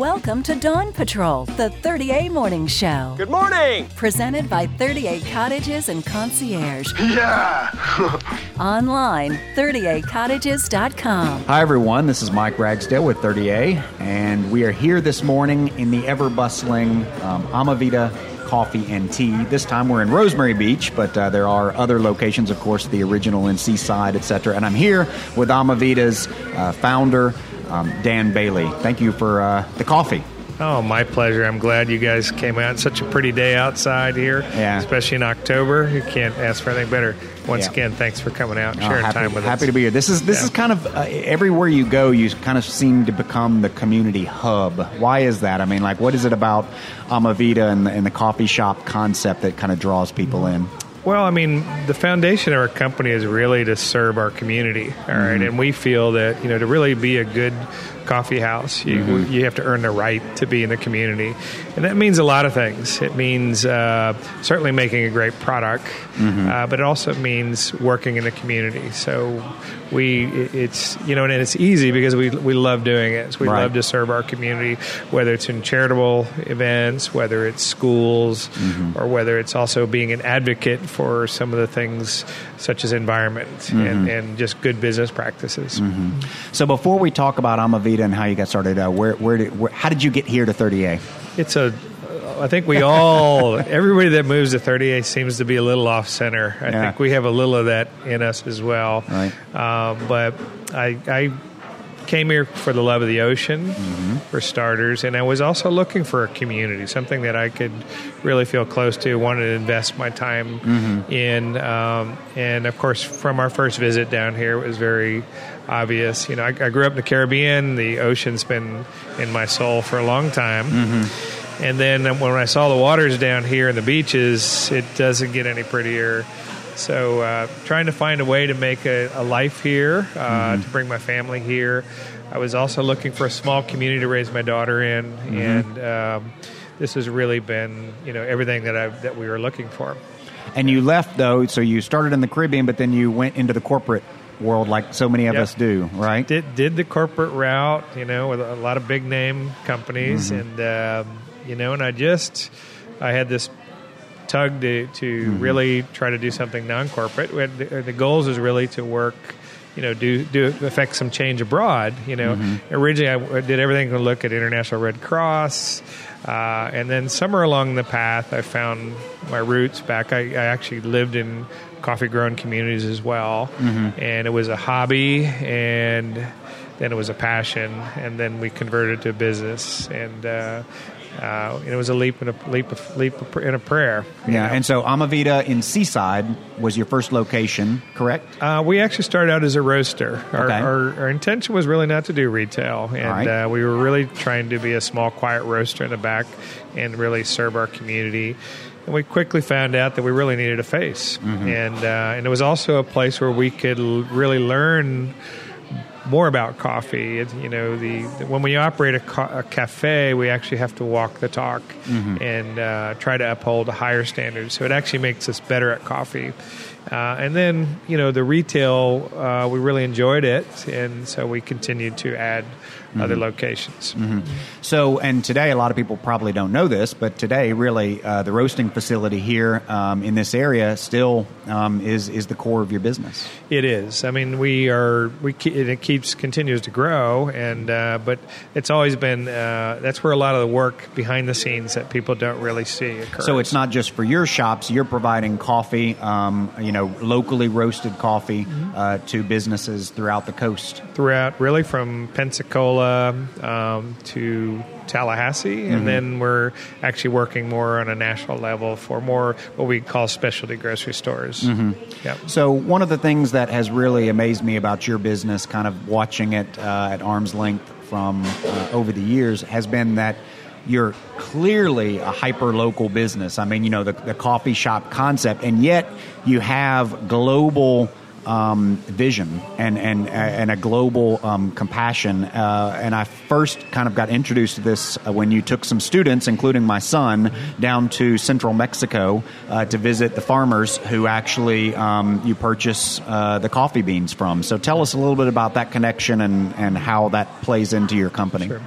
Welcome to Dawn Patrol, the 30A Morning Show. Good morning. Presented by 30A Cottages and Concierge. Yeah. Online, 30acottages.com. Hi, everyone. This is Mike Ragsdale with 30A, and we are here this morning in the ever bustling um, Amavida Coffee and Tea. This time we're in Rosemary Beach, but uh, there are other locations, of course, the original in Seaside, etc. And I'm here with Amavida's uh, founder, um, Dan Bailey. Thank you for uh, the coffee. Oh, my pleasure. I'm glad you guys came out. It's such a pretty day outside here, Yeah. especially in October. You can't ask for anything better. Once Yeah. again, thanks for coming out and Oh, sharing happy, time with happy us. Happy to be here. This is this Yeah. is kind of uh, everywhere you go, you kind of seem to become the community hub. Why is that? I mean, like, what is it about Amavida and and the coffee shop concept that kind of draws people in? Well, I mean, the foundation of our company is really to serve our community, all right? Mm-hmm. And we feel that you know to really be a good coffee house, you Mm-hmm. you have to earn the right to be in the community, and that means a lot of things. It means uh, certainly making a great product, Mm-hmm. uh, but it also means working in the community. So we it's you know and it's easy because we we love doing it. So we Right. love to serve our community, whether it's in charitable events, whether it's schools, Mm-hmm. or whether it's also being an advocate for some of the things such as environment Mm-hmm. and, and just good business practices. So before we talk about Amavida and how you got started, uh, where where, did, where how did you get here to 30A? It's a I think we all, everybody that moves to 30A seems to be a little off center. I Yeah. think we have a little of that in us as well. Right. Um, but I, I came here for the love of the ocean, Mm-hmm. for starters, and I was also looking for a community, something that I could really feel close to, wanted to invest my time Mm-hmm. in. Um, and of course, from our first visit down here, it was very obvious. You know, I, I grew up in the Caribbean. The ocean's been in my soul for a long time. Mm-hmm. And then when I saw the waters down here and the beaches, it doesn't get any prettier. So, uh, trying to find a way to make a, a life here, uh, to bring my family here. I was also looking for a small community to raise my daughter in, and um, this has really been, you know, everything that I that we were looking for. And you left though, so you started in the Caribbean, but then you went into the corporate world, like so many of Yep. us do, right? Did did the corporate route, you know, with a lot of big name companies, and um, you know, and I just I had this tug to to really try to do something non corporate. The, the goals is really to work. You know, do do affect some change abroad. You know, originally I did everything to look at International Red Cross, uh, and then somewhere along the path, I found my roots back. I, I actually lived in coffee grown communities as well, and it was a hobby, and then it was a passion, and then we converted to a business, and uh, uh, and it was a leap and a leap, of, leap of, and a prayer. Yeah, know. and so Amavida in Seaside was your first location, correct? Uh, we actually started out as a roaster. Our, Okay. our, our intention was really not to do retail, and right. uh, we were really trying to be a small, quiet roaster in the back and really serve our community. And we quickly found out that we really needed a face, Mm-hmm. and uh, and it was also a place where we could l- really learn more about coffee. It, you know, the, when we operate a, ca- a cafe, we actually have to walk the talk and uh, try to uphold a higher standard. So it actually makes us better at coffee. Uh, and then, you know, the retail, uh, we really enjoyed it, and so we continued to add other locations. So, and today, a lot of people probably don't know this, but today, really, uh, the roasting facility here um, in this area still um, is is the core of your business. It is. I mean, we are. We ke- it keeps continues to grow, and uh, but it's always been. Uh, that's where a lot of the work behind the scenes that people don't really see occurs. So it's not just for your shops; you're providing coffee, um, you know, locally roasted coffee uh, to businesses throughout the coast. throughout, really from Pensacola um, to Tallahassee, and then we're actually working more on a national level for more what we call specialty grocery stores. Yep. So one of the things that has really amazed me about your business, kind of watching it uh, at arm's length from uh, over the years, has been that you're clearly a hyper local business. I mean, you know, the, the coffee shop concept, and yet you have global um, vision and and and a global um, compassion. Uh, and I first kind of got introduced to this uh, when you took some students, including my son, down to central Mexico uh, to visit the farmers who actually um, you purchase uh, the coffee beans from. So tell us a little bit about that connection and and how that plays into your company. Sure.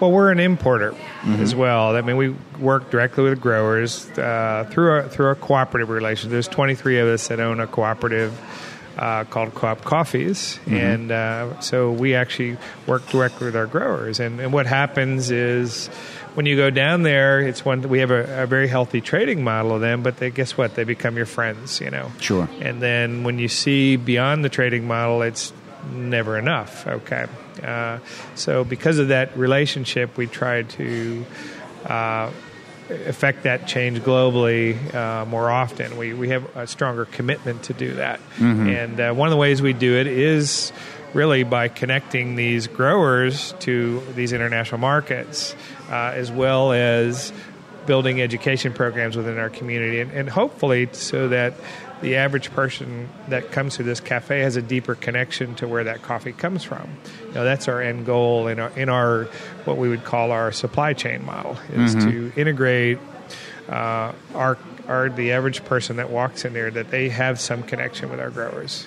Well, we're an importer as well. I mean, we work directly with growers uh, through a, through a cooperative relation. There's 23 of us that own a cooperative uh, called Co-op Coffees, and uh, so we actually work directly with our growers. And, and what happens is when you go down there, it's one we have a, a very healthy trading model of them, but they guess what? They become your friends, you know. Sure. And then when you see beyond the trading model, it's never enough. Okay. Uh, so because of that relationship, we try to uh, affect that change globally uh, more often. We we have a stronger commitment to do that, and uh, one of the ways we do it is really by connecting these growers to these international markets, uh, as well as building education programs within our community, and, and hopefully so that the average person that comes to this cafe has a deeper connection to where that coffee comes from. You know, that's our end goal in our, in our what we would call our supply chain model is to integrate uh, our our the average person that walks in there that they have some connection with our growers.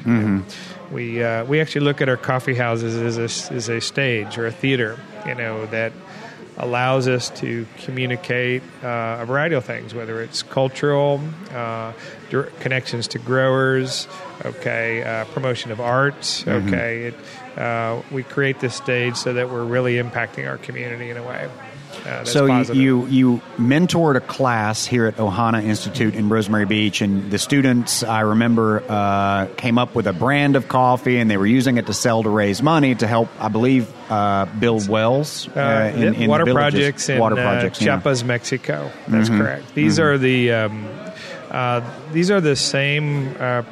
We uh, we actually look at our coffee houses as a, as a stage or a theater, you know that allows us to communicate uh, a variety of things, whether it's cultural uh, dir- connections to growers, okay, uh, promotion of art, okay. It, uh, we create this stage so that we're really impacting our community in a way. So you, positive. you you mentored a class here at Ohana Institute in Rosemary Beach, and the students I remember uh, came up with a brand of coffee, and they were using it to sell to raise money to help, I believe, uh, build wells uh, Uh, in, in water projects in water uh, projects. yeah. Mm-hmm. Chiapas, Mexico. That's correct. These are the um, uh, these are the same uh,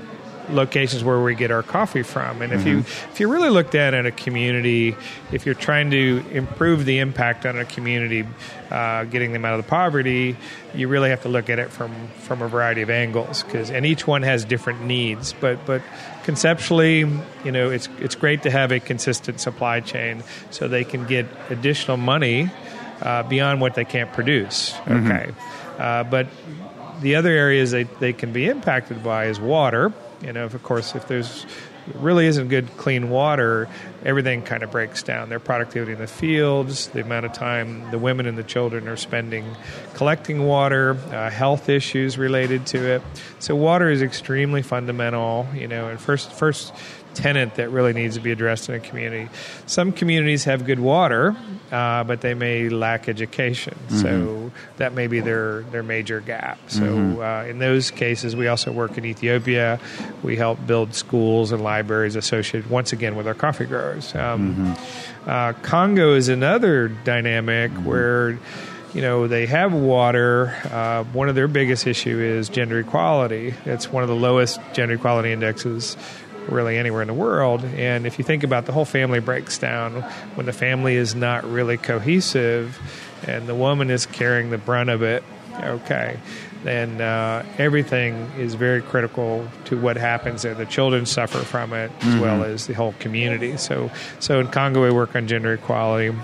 locations where we get our coffee from. And if you Mm-hmm. if you really looked at in a community, if you're trying to improve the impact on a community, uh, getting them out of the poverty, you really have to look at it from from a variety of angles because and each one has different needs. But but conceptually, you know, it's it's great to have a consistent supply chain so they can get additional money uh, beyond what they can't produce. Okay, uh, but the other areas they, they can be impacted by is water. You know, of course, if there's really isn't good clean water, everything kind of breaks down. Their productivity in the fields, the amount of time the women and the children are spending collecting water, uh, health issues related to it. So water is extremely fundamental. You know, and first first tenant that really needs to be addressed in a community. Some communities have good water, uh, but they may lack education. So that may be their, their major gap. So uh, in those cases, we also work in Ethiopia. We help build schools and libraries associated, once again, with our coffee growers. Um, uh, Congo is another dynamic where you know they have water. Uh, one of their biggest issue is gender equality. It's one of the lowest gender equality indexes really anywhere in the world. And if you think about the whole family breaks down when the family is not really cohesive, and the woman is carrying the brunt of it. Okay. Then uh, everything is very critical to what happens there. The children suffer from it as well as the whole community. So, so in Congo, we work on gender equality.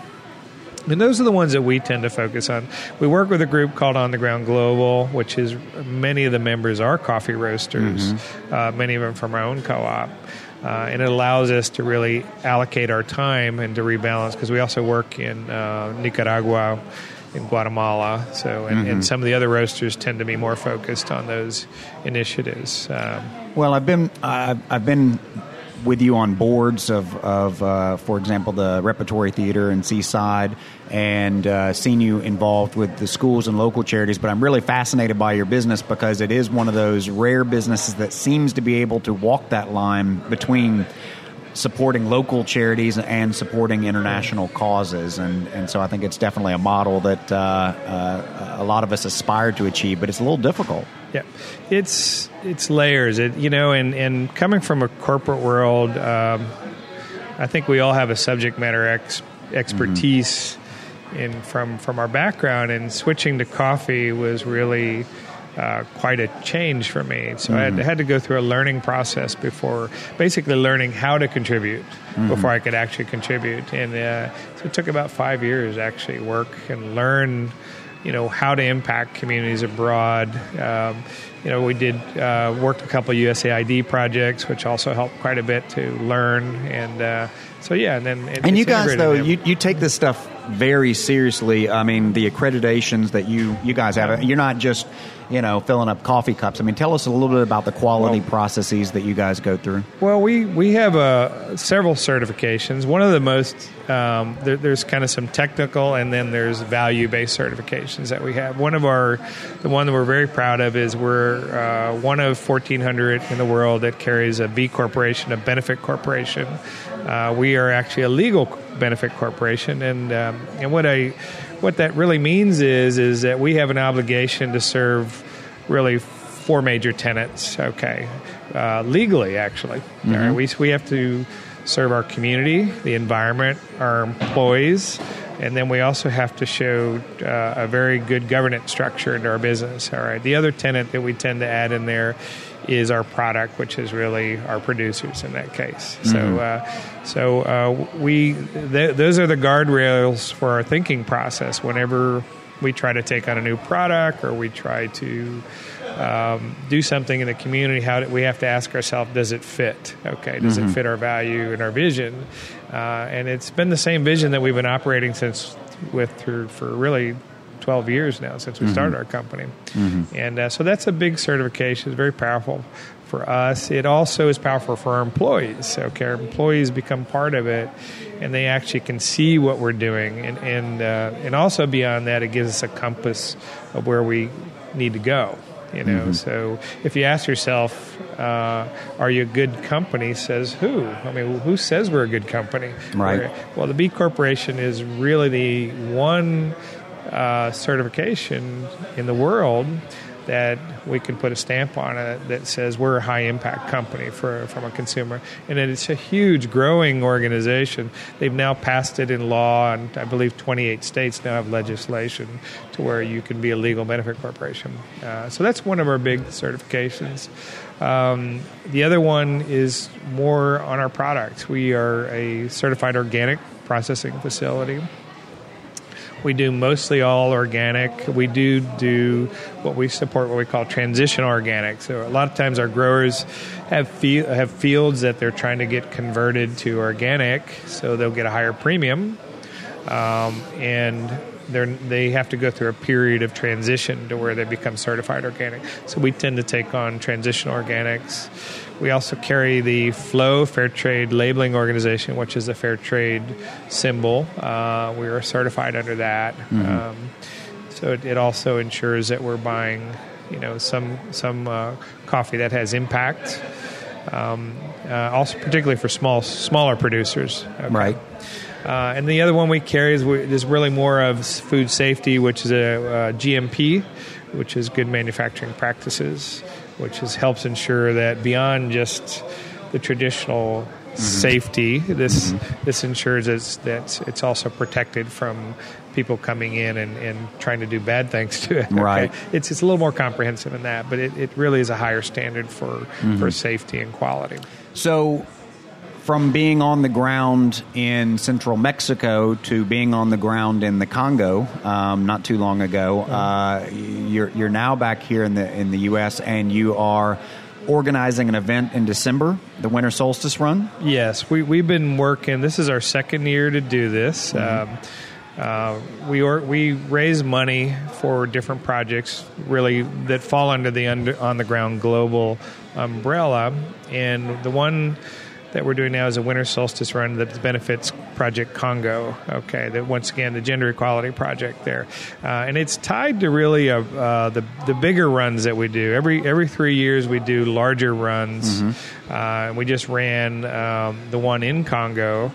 And those are the ones that we tend to focus on. We work with a group called On the Ground Global, which is many of the members are coffee roasters, uh, many of them from our own co op. Uh, and it allows us to really allocate our time and to rebalance because we also work in uh, Nicaragua, in Guatemala. So, and, and some of the other roasters tend to be more focused on those initiatives. Um, Well, I've been I've, I've been with you on boards of, of uh, for example, the Repertory Theater in Seaside, and uh, seen you involved with the schools and local charities. But I'm really fascinated by your business because it is one of those rare businesses that seems to be able to walk that line between supporting local charities and supporting international causes. And, and so I think it's definitely a model that uh, uh, a lot of us aspire to achieve, but it's a little difficult. Yeah, it's it's layers. It you know, and and coming from a corporate world, um, I think we all have a subject matter ex, expertise in from from our background, and switching to coffee was really. Uh, quite a change for me. So I had, had to go through a learning process before, basically learning how to contribute before I could actually contribute. And uh, so it took about five years actually work and learn you know how to impact communities abroad. Um, you know, we did uh, worked a couple of USAID projects, which also helped quite a bit to learn. And uh, so, yeah, and then it, And you guys, though, you, you take this stuff very seriously. I mean, the accreditations that you you guys have. You're not just you know filling up coffee cups. I mean, tell us a little bit about the quality Well- processes that you guys go through. Well, we we have uh, several certifications. One of the most um, there, there's kind of some technical, and then there's value based certifications that we have. One of our the one that we're very proud of is we're uh, one of 1,400 in the world that carries a B corporation, a benefit corporation. Uh, we are actually a legal benefit corporation, and um, and what I what that really means is is that we have an obligation to serve really four major tenants. Okay, uh, legally, actually, All right, we we have to serve our community, the environment, our employees, and then we also have to show uh, a very good governance structure into our business. All right, the other tenant that we tend to add in there is our product, which is really our producers in that case. So, uh, so uh, we th- those are the guardrails for our thinking process. Whenever we try to take on a new product or we try to um, do something in the community, how do, we have to ask ourselves, does it fit? Okay, does it fit our value and our vision? Uh, and it's been the same vision that we've been operating since with through for really 12 years now since we started our company. And uh, so that's a big certification. It's very powerful for us. It also is powerful for our employees. Okay, our employees become part of it and they actually can see what we're doing. And, and, uh, and also beyond that, it gives us a compass of where we need to go. You know, so if you ask yourself, uh, "Are you a good company?" Says who? I mean, who says we're a good company? Right. We're- well, the B Corporation is really the one uh, certification in the world that we can put a stamp on it that says we're a high impact company for from a consumer, and it's a huge growing organization. They've now passed it in law, and I believe 28 states now have legislation to where you can be a legal benefit corporation. Uh, so that's one of our big certifications. Um, the other one is more on our products. We are a certified organic processing facility. We do mostly all organic. We do do what we support, what we call transition organic. So a lot of times our growers have fe- have fields that they're trying to get converted to organic, so they'll get a higher premium, um, and they they have to go through a period of transition to where they become certified organic. So we tend to take on transition organics. We also carry the FLO Fair Trade Labeling Organization, which is a fair trade symbol. Uh, we are certified under that. Um, so it, it also ensures that we're buying, you know, some some uh, coffee that has impact. Um, uh, also, particularly for small smaller producers. Okay. Right. Uh, and the other one we carry is, is really more of food safety, which is a, uh GMP, which is good manufacturing practices, which is, helps ensure that beyond just the traditional mm-hmm. safety, this mm-hmm. this ensures it's, that it's also protected from people coming in and, and trying to do bad things to it. okay? Right. It's, it's a little more comprehensive than that, but it, it really is a higher standard for, for mm-hmm. safety and quality. So, from being on the ground in central Mexico to being on the ground in the Congo um, not too long ago, uh, you're you're now back here in the in the U.S. and you are organizing an event in December, the Winter Solstice Run. Yes, we, we've been working. This is our second year to do this. Um, uh, we or, we raise money for different projects, really that fall under the under, on the ground global umbrella, and the one that we're doing now is a winter solstice run that benefits Project Congo. Okay, that once again the gender equality project there, uh, and it's tied to really a, uh, the the bigger runs that we do. Every every three years we do larger runs. Uh, and we just ran um, the one in Congo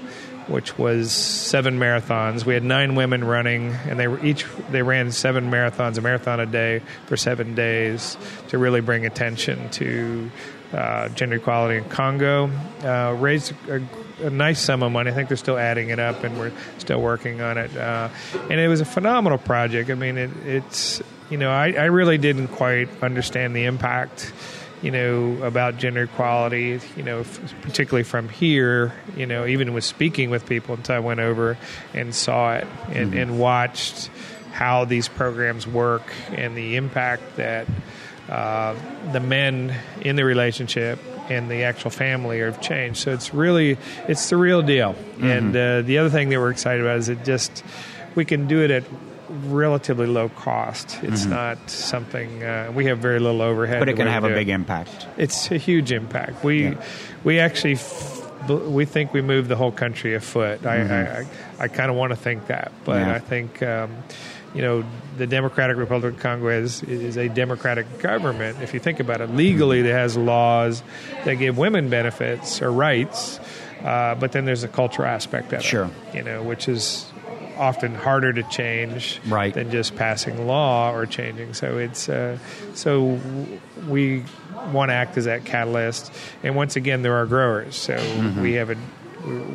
which was seven marathons. We had nine women running, and they were each they ran seven marathons, a marathon a day for seven days to really bring attention to uh, gender equality in Congo. Uh, raised a, a nice sum of money. I think they're still adding it up, and we're still working on it. Uh, and it was a phenomenal project. I mean, it, it's you know I, I really didn't quite understand the impact you know, about gender equality, you know, f- particularly from here, you know, even with speaking with people until I went over and saw it and, and watched how these programs work and the impact that uh, the men in the relationship and the actual family have changed. So it's really, it's the real deal. And uh, the other thing that we're excited about is it just, we can do it at relatively low cost. It's not something uh, we have very little overhead. Mm-hmm. But it can have a big it. impact. It's a huge impact. We Yeah. we actually f- we think we move the whole country afoot. I I, I, I kind of want to think that, but Mm-hmm. Yeah. I think. Um, you know, the Democratic Republic of Congo is, is a democratic government. If you think about it, legally, it has laws that give women benefits or rights, uh, but then there's a cultural aspect of Sure. it, you know, which is often harder to change Right. than just passing law or changing. So it's uh, so we want to act as that catalyst. And once again, there are growers, so we have a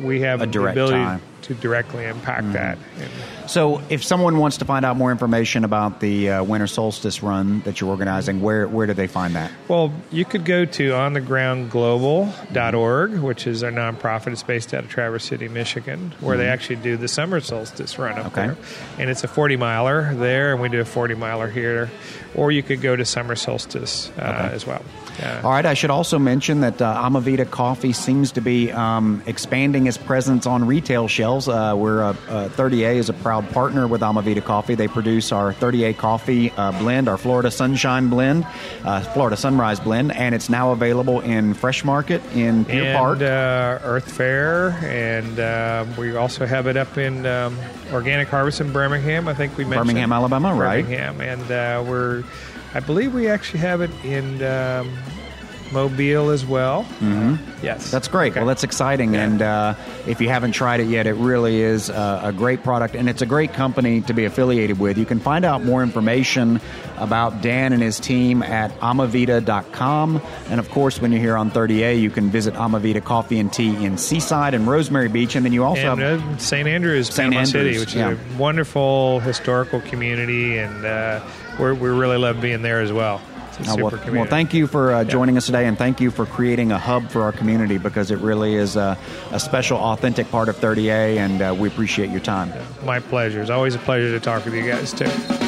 we have Mm-hmm. A the ability. Mm-hmm. to directly impact that. And So, if someone wants to find out more information about the uh, winter solstice run that you're organizing, where where do they find that? Well, you could go to onthegroundglobal.org, which is our nonprofit. It's based out of Traverse City, Michigan, where they actually do the summer solstice run up Mm-hmm. Okay. there. And it's a 40 miler there, and we do a 40 miler here. Or you could go to summer solstice uh, as well. Uh, All right. I should also mention that uh, Amavida Coffee seems to be um, expanding its presence on retail shelves. Uh, we're uh, uh, 30A is a proud partner with Amavida Coffee. They produce our 30A coffee uh, blend, our Florida Sunshine blend, uh, Florida Sunrise blend, and it's now available in Fresh Market in Pier and Park. uh, Earth Fare, and uh, we also have it up in um, Organic Harvest in Birmingham. I think we mentioned Birmingham, Alabama, right? Birmingham, and uh, we're, I believe we actually have it in um, Mobile as well. Mm-hmm. Yes, That's great. Okay. Well, that's exciting. Yeah. And uh, if you haven't tried it yet, it really is uh, a great product, and it's a great company to be affiliated with. You can find out more information about Dan and his team at amavida.com. And of course, when you're here on 30A, you can visit Amavida Coffee and Tea in Seaside and Rosemary Beach. And then you also and have. uh, St. Andrews, St. Panama City, which yeah. is a wonderful historical community, and uh, we're, we really love being there as well. Uh, well, well, thank you for uh, joining us today, and thank you for creating a hub for our community because it really is a, a special, authentic part of 30A, and uh, we appreciate your time. My pleasure. It's always a pleasure to talk with you guys too.